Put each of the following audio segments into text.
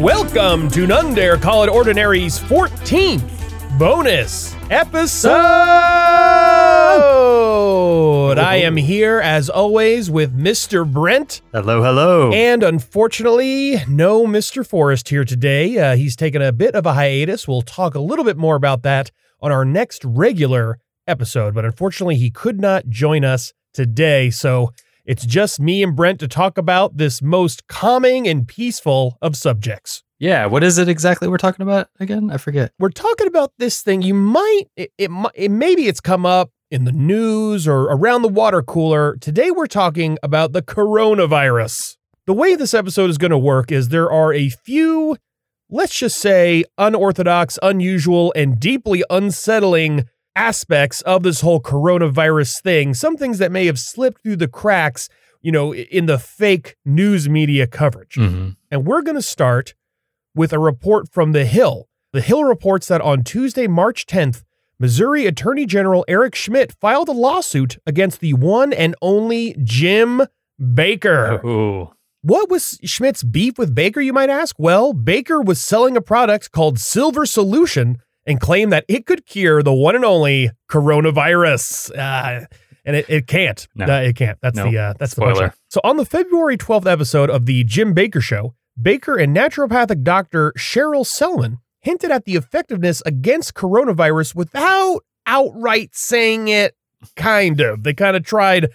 Welcome to None Dare Call It Ordinary's 14th bonus episode. I am here as always with Mr. Brent, Hello, hello. and unfortunately, no Mr. Forrest here today. Uh, he's taken a bit of a hiatus. We'll talk a little bit more about that on our next regular episode, but unfortunately, he could not join us today. So it's just me and Brent to talk about this most calming and peaceful of subjects. yeah, what is it exactly we're talking about again? I forget. We're talking about this thing. You might, it, it, it maybe it's come up in the news or around the water cooler. Today, we're talking about the coronavirus. The way this episode is going to work is there are a few, let's just say, unorthodox, unusual, and deeply unsettling aspects of this whole coronavirus thing. Some things that may have slipped through the cracks, you know, in the fake news media coverage. Mm-hmm. And we're going to start with a report from The Hill. The Hill reports that on Tuesday, March 10th, Missouri Attorney General Eric Schmitt filed a lawsuit against the one and only Jim Bakker. Oh, What was Schmitt's beef with Bakker, you might ask? Well, Bakker was selling a product called Silver Solution and claimed that it could cure the one and only coronavirus. Uh, and it, it can't. No. Uh, it can't. That's No. the uh, that's the Spoiler. punchline. So on the February 12th episode of the Jim Bakker Show, Bakker and naturopathic doctor Sherrill Sellman hinted at the effectiveness against coronavirus without outright saying it. Kind of. They kind of tried.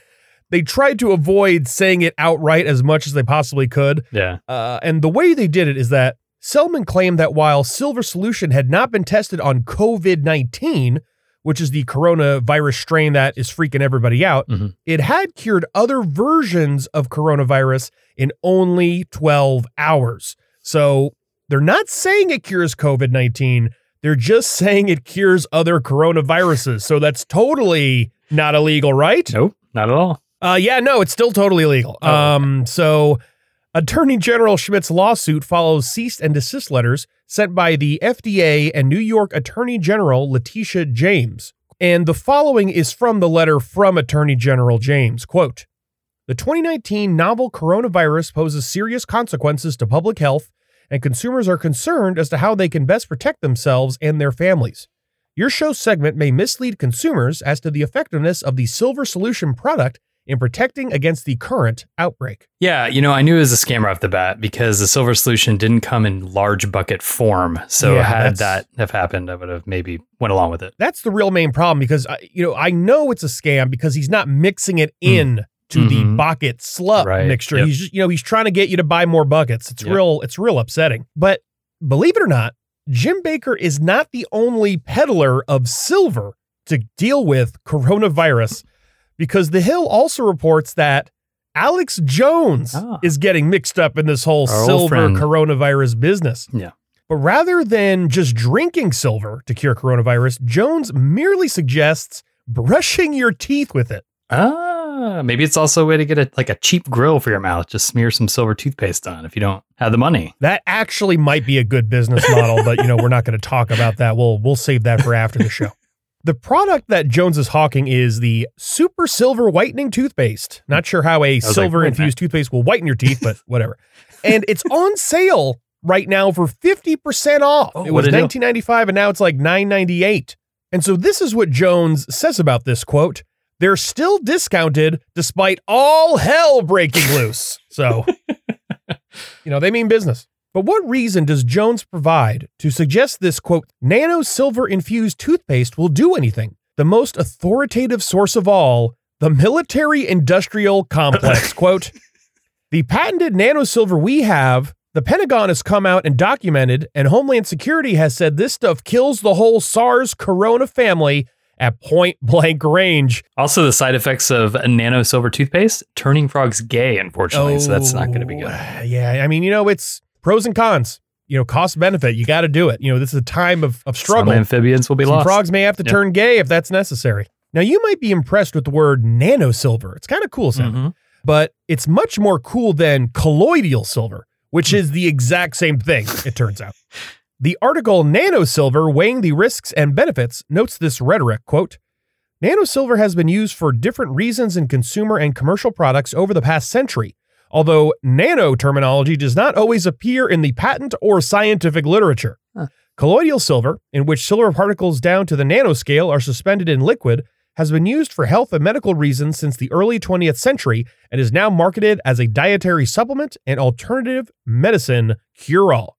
They tried to avoid saying it outright as much as they possibly could. yeah. Uh, and the way they did it is that Sellman claimed that while Silver Solution had not been tested on COVID 19, which is the coronavirus strain that is freaking everybody out, Mhm. it had cured other versions of coronavirus in only 12 hours. So they're not saying it cures COVID 19. They're just saying it cures other coronaviruses. So that's totally not illegal, right? Nope, not at all. Uh, yeah, no, it's still totally illegal. Oh. Um, so Attorney General Schmitt's lawsuit follows cease and desist letters sent by the FDA and New York Attorney General Letitia James. And the following is from the letter from Attorney General James. Quote, the 2019 novel coronavirus poses serious consequences to public health, and consumers are concerned as to how they can best protect themselves and their families. Your show segment may mislead consumers as to the effectiveness of the Silver Solution product in protecting against the current outbreak. Yeah, you know, I knew it was a scammer off the bat because the silver solution didn't come in large bucket form. So Yeah, had that have happened, I would have maybe went along with it. That's the real main problem because I, you know I know it's a scam because he's not mixing it Hmm. in to the Mhm. bucket slub Right, mixture. yep. He's just, you know he's trying to get you to buy more buckets. It's Yep. real it's real upsetting. But believe it or not, Jim Bakker is not the only peddler of silver to deal with coronavirus because The Hill also reports that Alex Jones Ah. is getting mixed up in this whole Our silver coronavirus business. Yeah. But rather than just drinking silver to cure coronavirus, Jones merely suggests brushing your teeth with it. Ah, maybe it's also a way to get a like a cheap grill for your mouth. Just smear some silver toothpaste on if you don't have the money. That actually might be a good business model, but you know, we're not going to talk about that. We'll we'll save that for after the show. The product that Jones is hawking is the Super Silver Whitening Toothpaste. Not sure how a was like, silver-infused toothpaste will whiten your teeth, but whatever. And it's on sale right now for 50% off. Oh, it was 1995 and now it's like 998. And so this is what Jones says about this quote. They're still discounted despite all hell breaking loose. So, you know, they mean business. But what reason does Jones provide to suggest this quote, nano silver infused toothpaste will do anything? The most authoritative source of all, the military industrial complex. quote, the patented nano silver we have, the Pentagon has come out and documented, and Homeland Security has said this stuff kills the whole SARS corona family at point blank range. Also, the side effects of a nano silver toothpaste turning frogs gay, unfortunately. so that's not going to be good. Oh, Yeah, I mean, you know, it's pros and cons. You know, cost benefit. You got to do it. You know, this is a time of, of struggle. Some amphibians will be Some lost. frogs may have to Yeah. turn gay if that's necessary. Now, you might be impressed with the word nano silver. It's kind of cool sounding, Mhm. but it's much more cool than colloidal silver, which is the exact same thing, it turns out. The article Nano Silver Weighing the Risks and Benefits notes this rhetoric quote, Nano silver has been used for different reasons in consumer and commercial products over the past century. Although nano terminology does not always appear in the patent or scientific literature. Huh. Colloidal silver, in which silver particles down to the nanoscale are suspended in liquid, has been used for health and medical reasons since the early 20th century and is now marketed as a dietary supplement and alternative medicine cure all.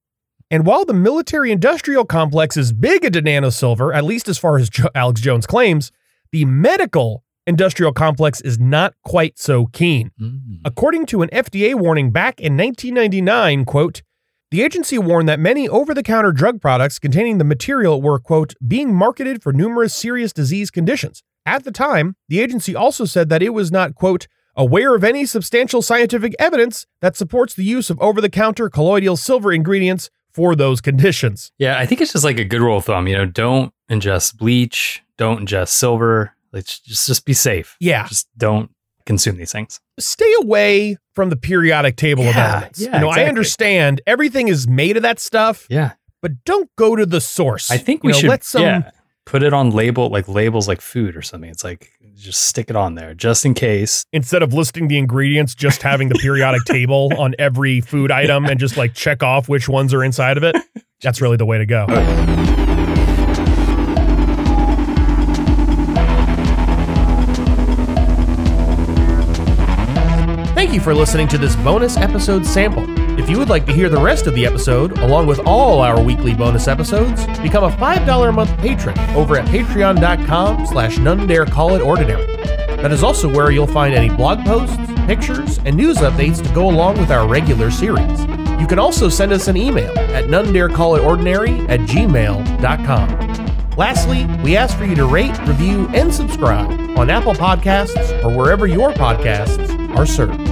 And while the military industrial complex is big into nanosilver, at least as far as jo- Alex Jones claims, the medical industrial complex is not quite so keen. Mm. According to an FDA warning back in 1999, quote, the agency warned that many over the counter drug products containing the material were, quote, being marketed for numerous serious disease conditions. At the time, the agency also said that it was not, quote, aware of any substantial scientific evidence that supports the use of over the counter colloidal silver ingredients for those conditions. Yeah, I think it's just like a good rule of thumb. You know, don't ingest bleach, don't ingest silver. Let's just just be safe. Yeah. Just don't consume these things. Stay away from the periodic table of Yeah, elements. yeah, you know, I understand everything is made of that stuff, Yeah, but don't go to the source. I think You we know, should let some yeah, put it on label like labels like food or something. It's like just stick it on there just in case. instead of listing the ingredients, just having the periodic table on every food item and just like check off which ones are inside of it. That's really the way to go. Thank you for listening to this bonus episode sample. If you would like to hear the rest of the episode, along with all our weekly bonus episodes, become a $5 a month patron over at patreon.com slash none dare call it ordinary. That is also where you'll find any blog posts, pictures, and news updates to go along with our regular series. You can also send us an email at none dare call it ordinary at gmail.com. Lastly, we ask for you to rate, review, and subscribe on Apple Podcasts or wherever your podcasts are served.